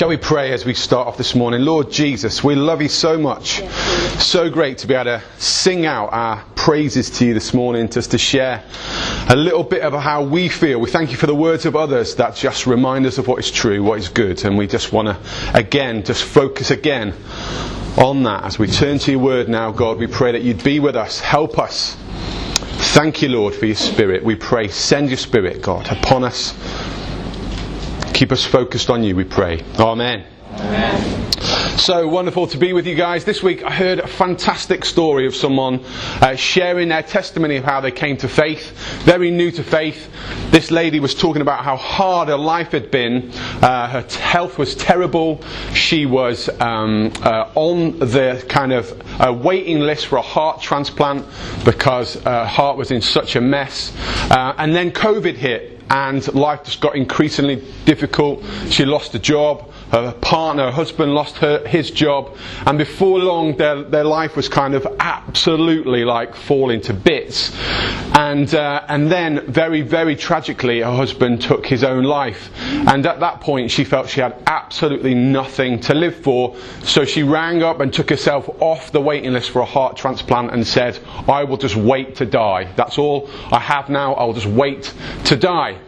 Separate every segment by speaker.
Speaker 1: Shall we pray as we start off this morning? Lord Jesus, we love you so much. So great to be able to sing out our praises to you this morning, just to share a little bit of how we feel. We thank you for the words of others that just remind us of what is true, what is good, and we just want to, again, just focus again on that as we turn to your word now, God. We pray that you'd be with us, help us. Thank you, Lord, for your spirit. We pray, send your spirit, God, upon us. Keep us focused on you, we pray. Amen. So wonderful to be with you guys. This week I heard a fantastic story of someone uh, sharing their testimony of how they came to faith. Very new to faith. This lady was talking about how hard her life had been. Uh, her health was terrible. She was um, uh, on the kind of uh, waiting list for a heart transplant because her heart was in such a mess. Uh, and then COVID hit and life just got increasingly difficult. She lost a job. Her partner, her husband, lost her, his job, and before long, their, their life was kind of absolutely like falling to bits. And uh, and then, very very tragically, her husband took his own life. And at that point, she felt she had absolutely nothing to live for. So she rang up and took herself off the waiting list for a heart transplant and said, "I will just wait to die. That's all I have now. I will just wait to die."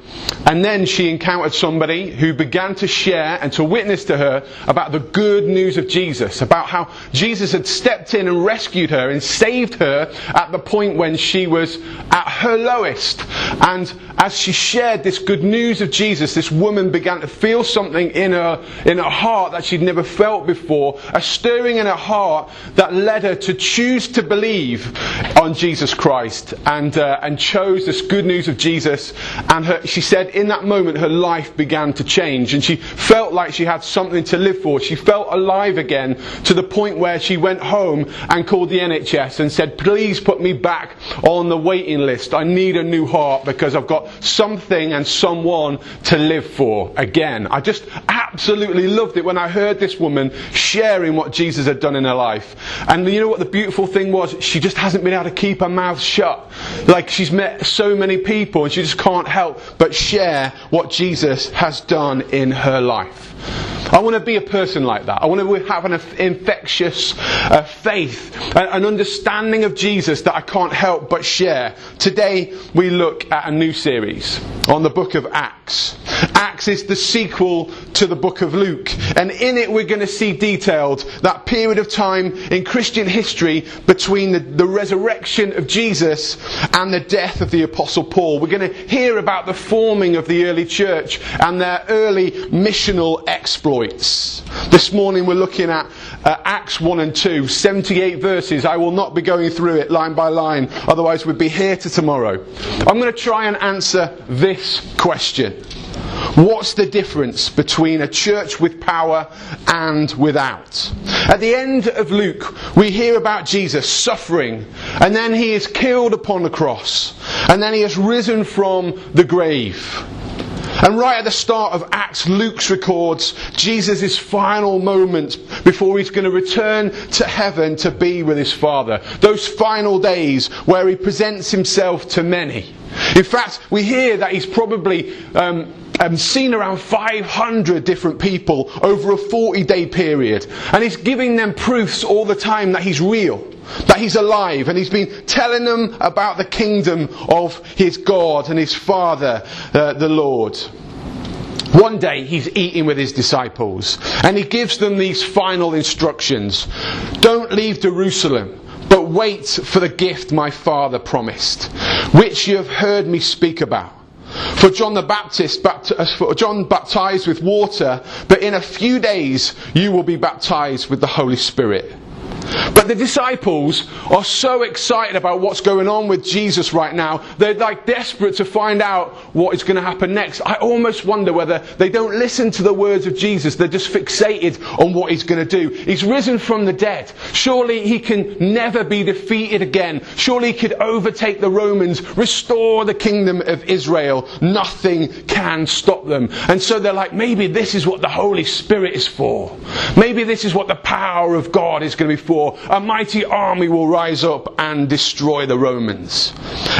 Speaker 1: And then she encountered somebody who began to share and to witness to her about the good news of Jesus, about how Jesus had stepped in and rescued her and saved her at the point when she was at her lowest. And as she shared this good news of Jesus, this woman began to feel something in her, in her heart that she'd never felt before, a stirring in her heart that led her to choose to believe on Jesus Christ and, uh, and chose this good news of Jesus. And her, she said in that moment her life began to change and she felt like she had something to live for. She felt alive again to the point where she went home and called the NHS and said, please put me back on the waiting list. I need a new heart because I've got something and someone to live for again. I just absolutely loved it when I heard this woman sharing what Jesus had done in her life. And you know what the beautiful thing was? She just hasn't been able to keep her mouth shut. Like she's met so many people and she just can't help but share what Jesus has done in her life. I want to be a person like that. I want to have an infectious uh, faith, an understanding of Jesus that I can't help but share. Today we look at a new series on the book of Acts. Acts is the sequel to the book of Luke, and in it we're going to see detailed that period of time in Christian history between the, the resurrection of Jesus and the death of the apostle Paul. We're going to hear about the forming of the early church and their early missional exploits. This morning we're looking at uh, Acts 1 and 2, 78 verses. I will not be going through it line by line, otherwise we'd be here to tomorrow. I'm going to try and answer this question. What's the difference between a church with power and without? At the end of Luke, we hear about Jesus suffering, and then he is killed upon the cross, and then he has risen from the grave. And right at the start of Acts, Luke records Jesus' final moments before he's going to return to heaven to be with his Father. Those final days where he presents himself to many. In fact, we hear that he's probably um, um, seen around 500 different people over a 40 day period. And he's giving them proofs all the time that he's real that he's alive and he's been telling them about the kingdom of his God and his Father, uh, the Lord. One day he's eating with his disciples and he gives them these final instructions. Don't leave Jerusalem, but wait for the gift my Father promised, which you have heard me speak about. For John the Baptist, uh, for John baptized with water, but in a few days you will be baptized with the Holy Spirit. But the disciples are so excited about what's going on with Jesus right now. They're like desperate to find out what is going to happen next. I almost wonder whether they don't listen to the words of Jesus. They're just fixated on what he's going to do. He's risen from the dead. Surely he can never be defeated again. Surely he could overtake the Romans, restore the kingdom of Israel. Nothing can stop them. And so they're like, maybe this is what the Holy Spirit is for. Maybe this is what the power of God is going to be for. A mighty army will rise up and destroy the Romans.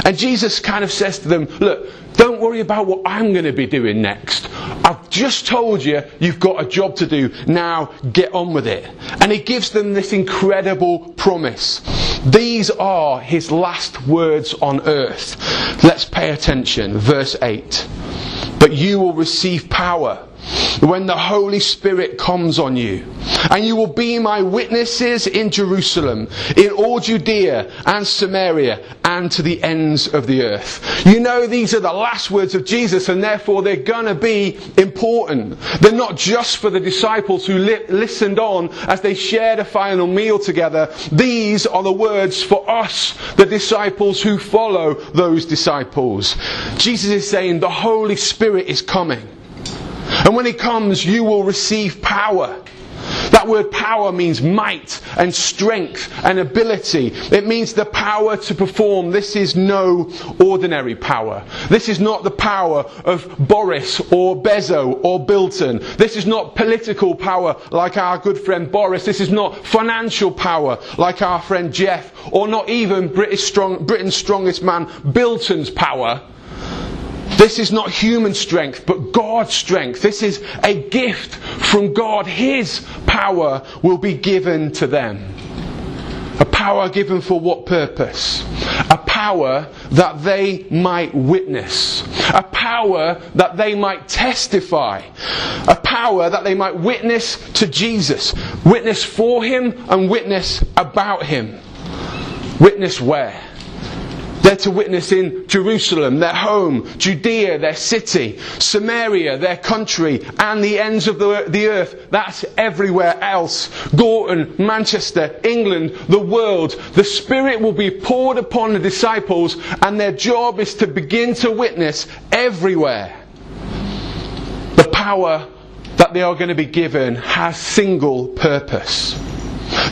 Speaker 1: And Jesus kind of says to them, look, don't worry about what I'm going to be doing next. I've just told you you've got a job to do. Now get on with it. And he gives them this incredible promise. These are his last words on earth. Let's pay attention. Verse 8. But you will receive power when the Holy Spirit comes on you. And you will be my witnesses in Jerusalem, in all Judea and Samaria, and to the ends of the earth. You know, these are the last words of Jesus, and therefore they're going to be important. They're not just for the disciples who li- listened on as they shared a final meal together. These are the words for us, the disciples who follow those disciples. Jesus is saying the Holy Spirit is coming. And when he comes, you will receive power. That word power means might and strength and ability. It means the power to perform. This is no ordinary power. This is not the power of Boris or Bezo or Bilton. This is not political power like our good friend Boris. This is not financial power like our friend Jeff or not even British strong, Britain's strongest man Bilton's power. This is not human strength, but God's strength. This is a gift from God. His power will be given to them. A power given for what purpose? A power that they might witness. A power that they might testify. A power that they might witness to Jesus. Witness for Him and witness about Him. Witness where? They're to witness in Jerusalem, their home, Judea, their city, Samaria, their country, and the ends of the, the earth. That's everywhere else. Gorton, Manchester, England, the world. The Spirit will be poured upon the disciples, and their job is to begin to witness everywhere. The power that they are going to be given has single purpose.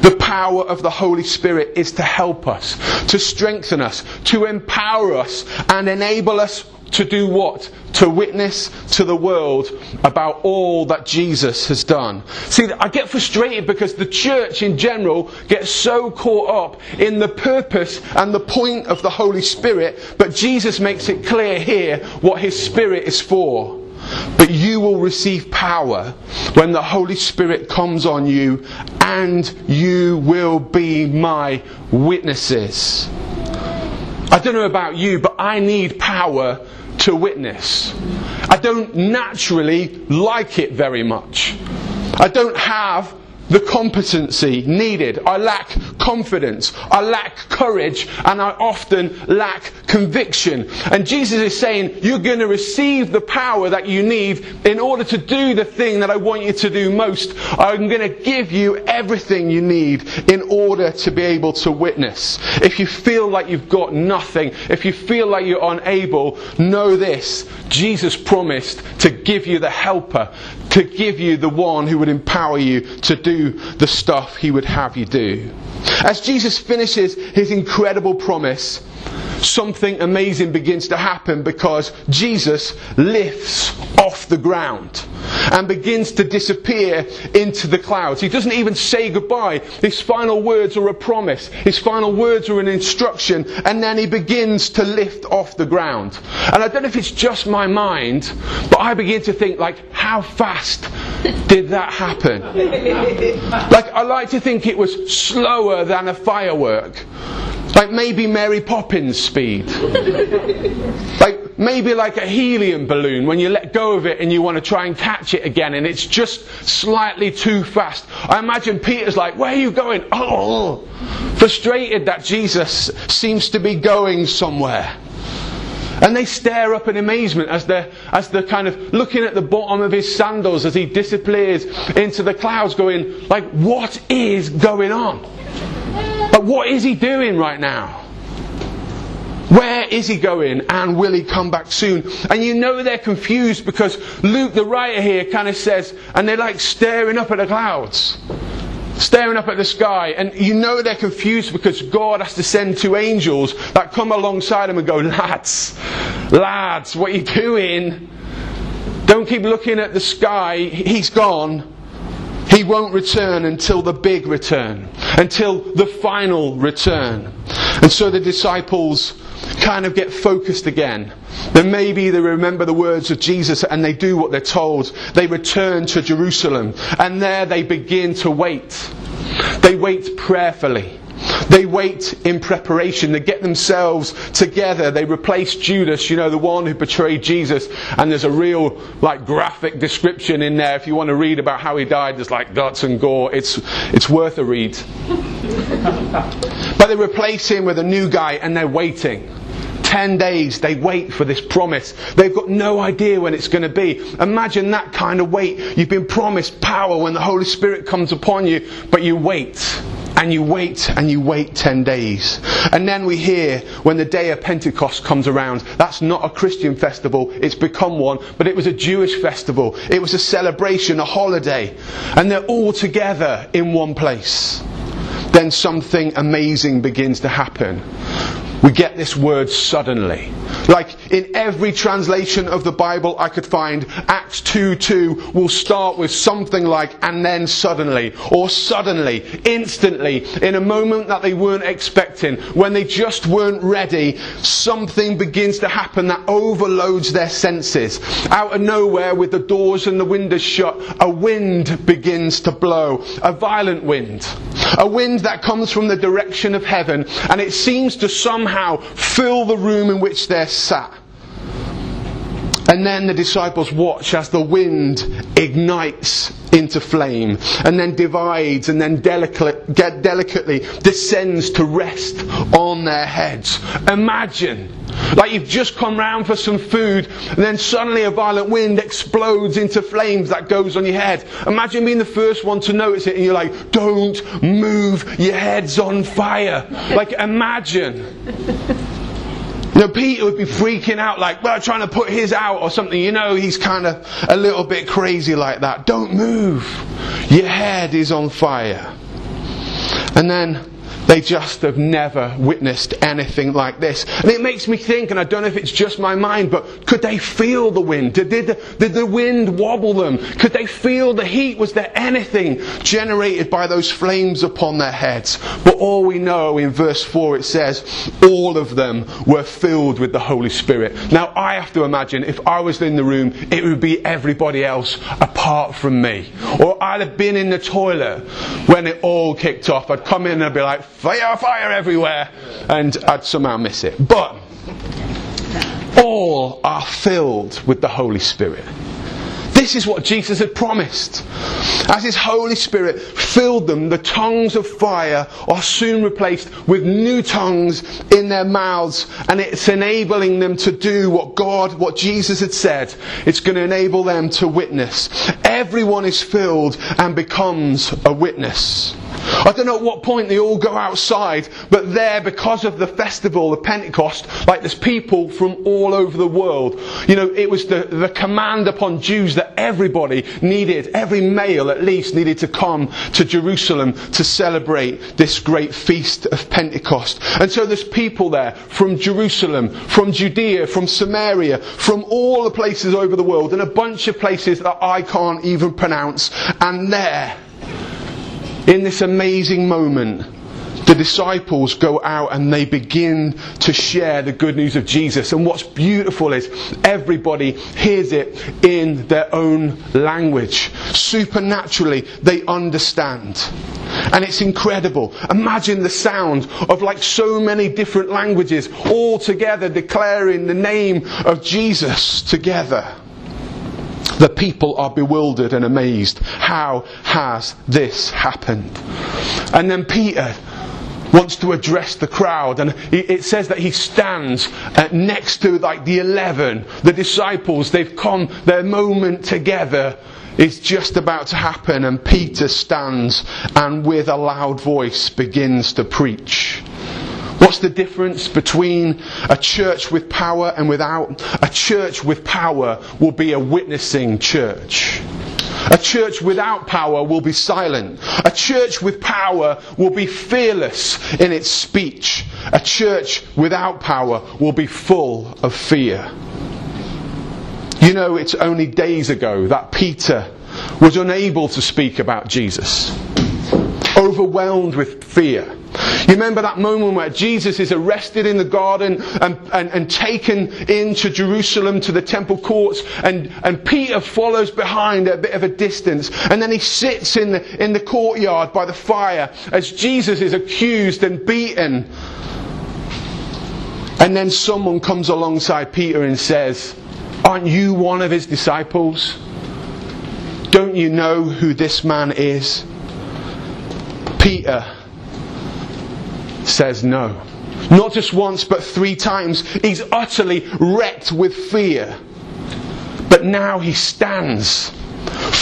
Speaker 1: The power of the Holy Spirit is to help us, to strengthen us, to empower us, and enable us to do what? To witness to the world about all that Jesus has done. See, I get frustrated because the church in general gets so caught up in the purpose and the point of the Holy Spirit, but Jesus makes it clear here what His Spirit is for. But you will receive power when the Holy Spirit comes on you, and you will be my witnesses. I don't know about you, but I need power to witness. I don't naturally like it very much. I don't have the competency needed. I lack confidence. I lack courage. And I often lack conviction. And Jesus is saying, you're going to receive the power that you need in order to do the thing that I want you to do most. I'm going to give you everything you need in order to be able to witness. If you feel like you've got nothing, if you feel like you're unable, know this. Jesus promised to give you the helper, to give you the one who would empower you to do the stuff he would have you do. As Jesus finishes his incredible promise, something amazing begins to happen because Jesus lifts off the ground and begins to disappear into the clouds. He doesn't even say goodbye. His final words are a promise. His final words are an instruction and then he begins to lift off the ground. And I don't know if it's just my mind, but I begin to think like, how fast did that happen? like, I like to think it was slower than a firework. Like maybe Mary Poppins speed. like maybe like a helium balloon when you let go of it and you want to try and catch it again and it's just slightly too fast. I imagine Peter's like, where are you going? Oh, frustrated that Jesus seems to be going somewhere. And they stare up in amazement as they're, as they're kind of looking at the bottom of his sandals as he disappears into the clouds, going, like, what is going on? But what is he doing right now? Where is he going and will he come back soon? And you know they're confused because Luke, the writer here, kind of says, and they're like staring up at the clouds, staring up at the sky. And you know they're confused because God has to send two angels that come alongside them and go, lads, lads, what are you doing? Don't keep looking at the sky. He's gone. He won't return until the big return, until the final return. And so the disciples kind of get focused again. Then maybe they remember the words of Jesus and they do what they're told. They return to Jerusalem and there they begin to wait. They wait prayerfully. They wait in preparation. They get themselves together. They replace Judas, you know, the one who betrayed Jesus. And there's a real, like, graphic description in there. If you want to read about how he died, there's like guts and gore. It's, it's worth a read. but they replace him with a new guy and they're waiting. 10 days they wait for this promise. They've got no idea when it's going to be. Imagine that kind of wait. You've been promised power when the Holy Spirit comes upon you, but you wait. And you wait and you wait 10 days. And then we hear when the day of Pentecost comes around, that's not a Christian festival, it's become one, but it was a Jewish festival. It was a celebration, a holiday. And they're all together in one place. Then something amazing begins to happen we get this word suddenly. Like in every translation of the Bible I could find, Acts 2 2 will start with something like, and then suddenly, or suddenly, instantly, in a moment that they weren't expecting, when they just weren't ready, something begins to happen that overloads their senses. Out of nowhere, with the doors and the windows shut, a wind begins to blow. A violent wind. A wind that comes from the direction of heaven, and it seems to somehow fill the room in which they're sat. And then the disciples watch as the wind ignites into flame and then divides and then delicately descends to rest on their heads. Imagine, like you've just come round for some food and then suddenly a violent wind explodes into flames that goes on your head. Imagine being the first one to notice it and you're like, don't move, your head's on fire. Like imagine. Know, Peter would be freaking out like, well, trying to put his out or something. You know, he's kind of a little bit crazy like that. Don't move. Your head is on fire. And then they just have never witnessed anything like this. And it makes me think, and I don't know if it's just my mind, but could they feel the wind? Did, did, the, did the wind wobble them? Could they feel the heat? Was there anything generated by those flames upon their heads? But all we know in verse 4 it says, all of them were filled with the Holy Spirit. Now I have to imagine if I was in the room, it would be everybody else apart from me. Or I'd have been in the toilet when it all kicked off. I'd come in and I'd be like, fire, fire everywhere, and I'd somehow miss it. But all are filled with the Holy Spirit. This is what Jesus had promised. As His Holy Spirit filled them, the tongues of fire are soon replaced with new tongues in their mouths, and it's enabling them to do what God, what Jesus had said. It's going to enable them to witness. Everyone is filled and becomes a witness. I don't know at what point they all go outside, but there, because of the festival of Pentecost, like there's people from all over the world. You know, it was the, the command upon Jews that everybody needed, every male at least, needed to come to Jerusalem to celebrate this great feast of Pentecost. And so there's people there from Jerusalem, from Judea, from Samaria, from all the places over the world, and a bunch of places that I can't even pronounce. And there, in this amazing moment, the disciples go out and they begin to share the good news of Jesus. And what's beautiful is everybody hears it in their own language. Supernaturally, they understand. And it's incredible. Imagine the sound of like so many different languages all together declaring the name of Jesus together. The people are bewildered and amazed. How has this happened? And then Peter wants to address the crowd and it says that he stands uh, next to like the 11 the disciples they've come their moment together is just about to happen, and Peter stands and with a loud voice begins to preach. What's the difference between a church with power and without? A church with power will be a witnessing church. A church without power will be silent. A church with power will be fearless in its speech. A church without power will be full of fear. You know, it's only days ago that Peter was unable to speak about Jesus, overwhelmed with fear. You remember that moment where Jesus is arrested in the garden and, and, and taken into Jerusalem to the temple courts, and, and Peter follows behind at a bit of a distance, and then he sits in the, in the courtyard by the fire as Jesus is accused and beaten. And then someone comes alongside Peter and says, Aren't you one of his disciples? Don't you know who this man is? Peter says no. Not just once, but three times. He's utterly wrecked with fear. But now he stands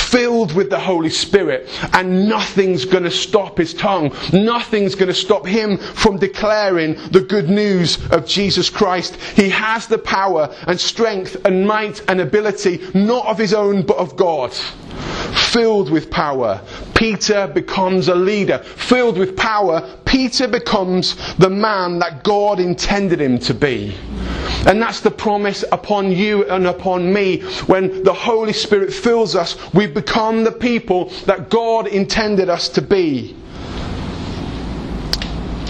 Speaker 1: filled with the Holy Spirit, and nothing's going to stop his tongue. Nothing's going to stop him from declaring the good news of Jesus Christ. He has the power and strength and might and ability, not of his own, but of God. Filled with power, Peter becomes a leader. Filled with power, Peter becomes the man that God intended him to be. And that's the promise upon you and upon me. When the Holy Spirit fills us, we become the people that God intended us to be.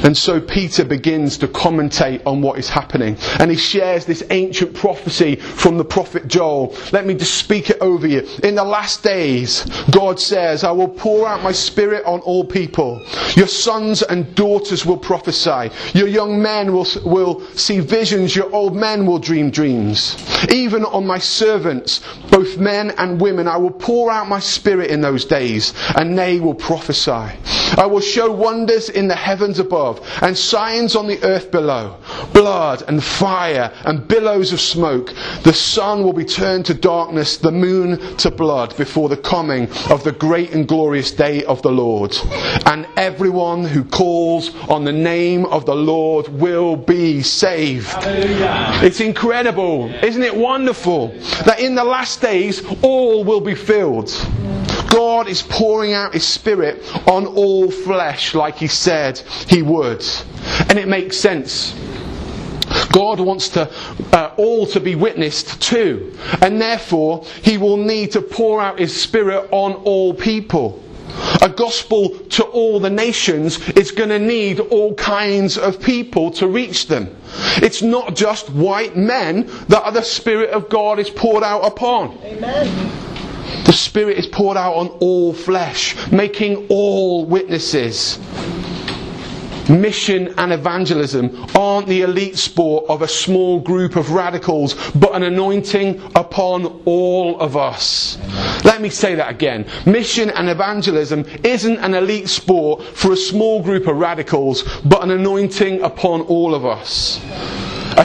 Speaker 1: And so Peter begins to commentate on what is happening. And he shares this ancient prophecy from the prophet Joel. Let me just speak it over you. In the last days, God says, I will pour out my spirit on all people. Your sons and daughters will prophesy. Your young men will, will see visions. Your old men will dream dreams. Even on my servants, both men and women, I will pour out my spirit in those days, and they will prophesy. I will show wonders in the heavens above and signs on the earth below blood and fire and billows of smoke. The sun will be turned to darkness, the moon to blood before the coming of the great and glorious day of the Lord. And everyone who calls on the name of the Lord will be saved. Hallelujah. It's incredible. Isn't it wonderful that in the last days all will be filled? God is pouring out His Spirit on all flesh like He said He would. And it makes sense. God wants to uh, all to be witnessed to, and therefore He will need to pour out His Spirit on all people. A gospel to all the nations is going to need all kinds of people to reach them. It's not just white men that the Spirit of God is poured out upon. Amen. The Spirit is poured out on all flesh, making all witnesses. Mission and evangelism aren't the elite sport of a small group of radicals, but an anointing upon all of us. Let me say that again. Mission and evangelism isn't an elite sport for a small group of radicals, but an anointing upon all of us.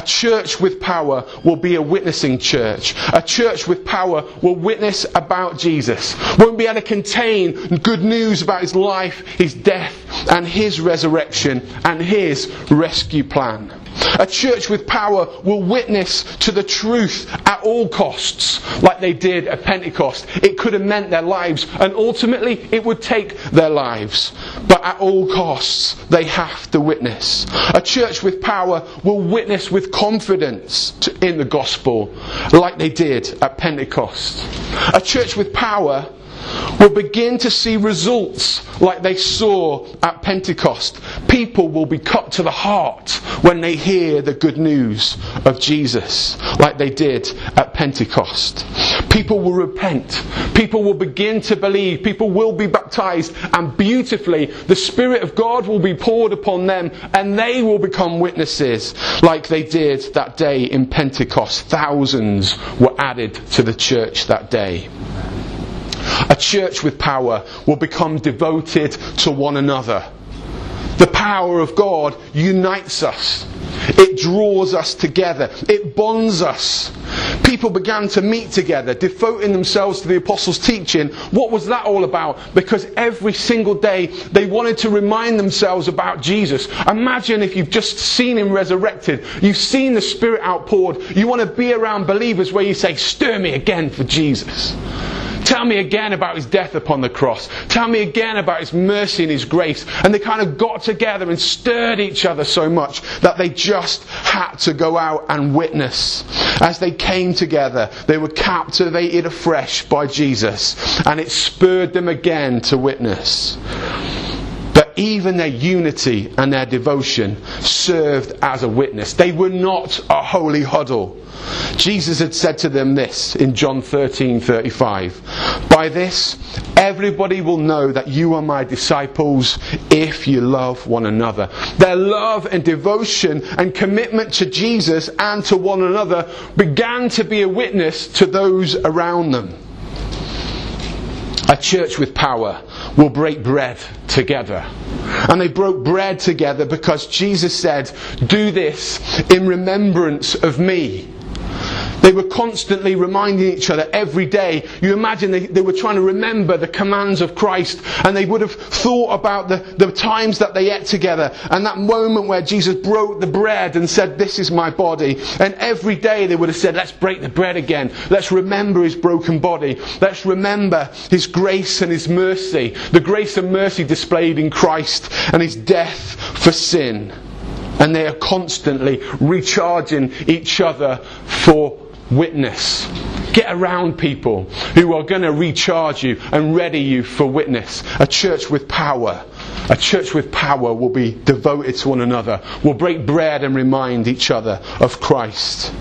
Speaker 1: A church with power will be a witnessing church. A church with power will witness about Jesus. Won't be able to contain good news about his life, his death, and his resurrection, and his rescue plan. A church with power will witness to the truth at all costs, like they did at Pentecost. It could have meant their lives, and ultimately it would take their lives. But at all costs, they have to witness. A church with power will witness with confidence to, in the gospel, like they did at Pentecost. A church with power will begin to see results like they saw at Pentecost. People will be cut to the heart when they hear the good news of Jesus, like they did at Pentecost. People will repent. People will begin to believe. People will be baptized. And beautifully, the Spirit of God will be poured upon them and they will become witnesses like they did that day in Pentecost. Thousands were added to the church that day. A church with power will become devoted to one another. The power of God unites us. It draws us together. It bonds us. People began to meet together, devoting themselves to the apostles' teaching. What was that all about? Because every single day they wanted to remind themselves about Jesus. Imagine if you've just seen him resurrected, you've seen the Spirit outpoured, you want to be around believers where you say, Stir me again for Jesus. Tell me again about his death upon the cross. Tell me again about his mercy and his grace. And they kind of got together and stirred each other so much that they just had to go out and witness. As they came together, they were captivated afresh by Jesus, and it spurred them again to witness. Even their unity and their devotion served as a witness. They were not a holy huddle. Jesus had said to them this in John 13:35. By this everybody will know that you are my disciples if you love one another. Their love and devotion and commitment to Jesus and to one another began to be a witness to those around them. A church with power will break bread together. And they broke bread together because Jesus said, Do this in remembrance of me. They were constantly reminding each other every day. You imagine they, they were trying to remember the commands of Christ and they would have thought about the, the times that they ate together and that moment where Jesus broke the bread and said, This is my body. And every day they would have said, Let's break the bread again. Let's remember his broken body. Let's remember his grace and his mercy. The grace and mercy displayed in Christ and his death for sin. And they are constantly recharging each other for witness. Get around people who are going to recharge you and ready you for witness. A church with power. A church with power will be devoted to one another, will break bread and remind each other of Christ.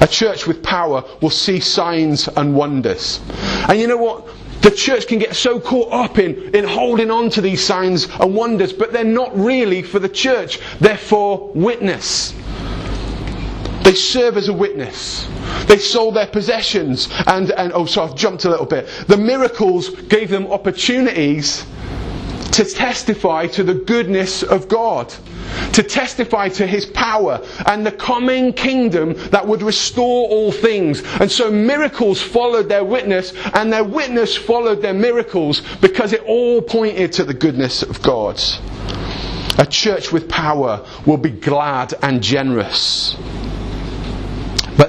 Speaker 1: A church with power will see signs and wonders. And you know what? The church can get so caught up in, in holding on to these signs and wonders, but they're not really for the church. They're for witness. They serve as a witness. They sold their possessions and, and oh, so I've jumped a little bit. The miracles gave them opportunities to testify to the goodness of God, to testify to His power and the coming kingdom that would restore all things. And so miracles followed their witness, and their witness followed their miracles because it all pointed to the goodness of God. A church with power will be glad and generous.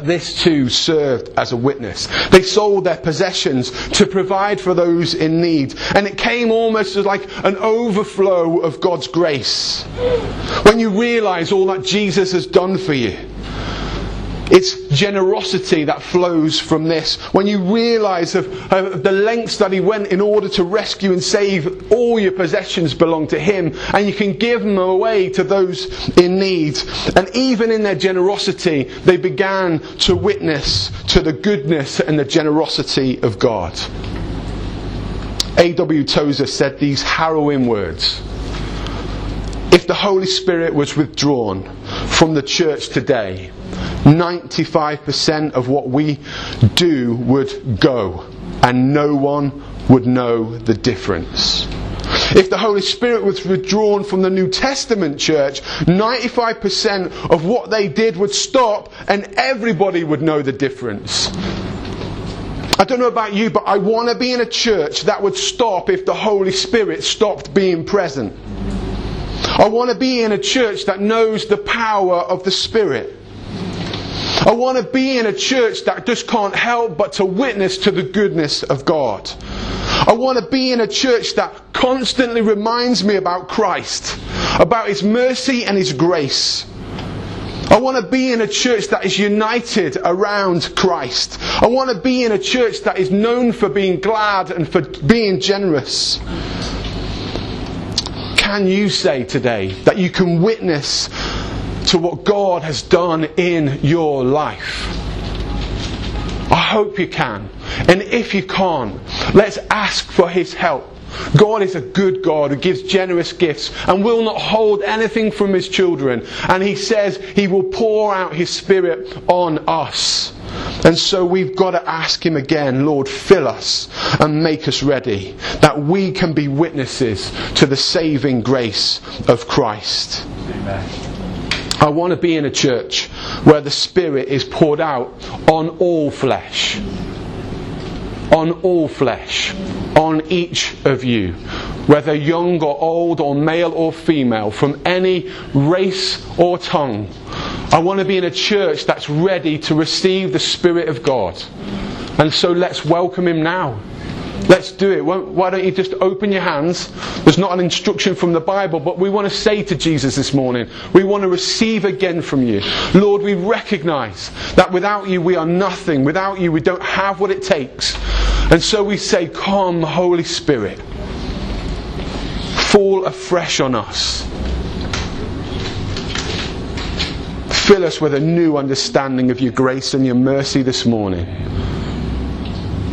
Speaker 1: This too served as a witness. They sold their possessions to provide for those in need. And it came almost as like an overflow of God's grace. When you realize all that Jesus has done for you. It's generosity that flows from this. When you realize of, of, the lengths that he went in order to rescue and save all your possessions belong to him, and you can give them away to those in need. And even in their generosity, they began to witness to the goodness and the generosity of God. A.W. Tozer said these harrowing words. If the Holy Spirit was withdrawn from the church today, 95% of what we do would go, and no one would know the difference. If the Holy Spirit was withdrawn from the New Testament church, 95% of what they did would stop, and everybody would know the difference. I don't know about you, but I want to be in a church that would stop if the Holy Spirit stopped being present. I want to be in a church that knows the power of the Spirit. I want to be in a church that just can't help but to witness to the goodness of God. I want to be in a church that constantly reminds me about Christ, about His mercy and His grace. I want to be in a church that is united around Christ. I want to be in a church that is known for being glad and for being generous. Can you say today that you can witness to what God has done in your life. I hope you can. And if you can't, let's ask for His help. God is a good God who gives generous gifts and will not hold anything from His children. And He says He will pour out His Spirit on us. And so we've got to ask Him again, Lord, fill us and make us ready that we can be witnesses to the saving grace of Christ. Amen. I want to be in a church where the Spirit is poured out on all flesh. On all flesh. On each of you. Whether young or old or male or female, from any race or tongue. I want to be in a church that's ready to receive the Spirit of God. And so let's welcome Him now. Let's do it. Why don't you just open your hands? There's not an instruction from the Bible, but we want to say to Jesus this morning, we want to receive again from you. Lord, we recognize that without you we are nothing. Without you we don't have what it takes. And so we say, Come, Holy Spirit, fall afresh on us. Fill us with a new understanding of your grace and your mercy this morning.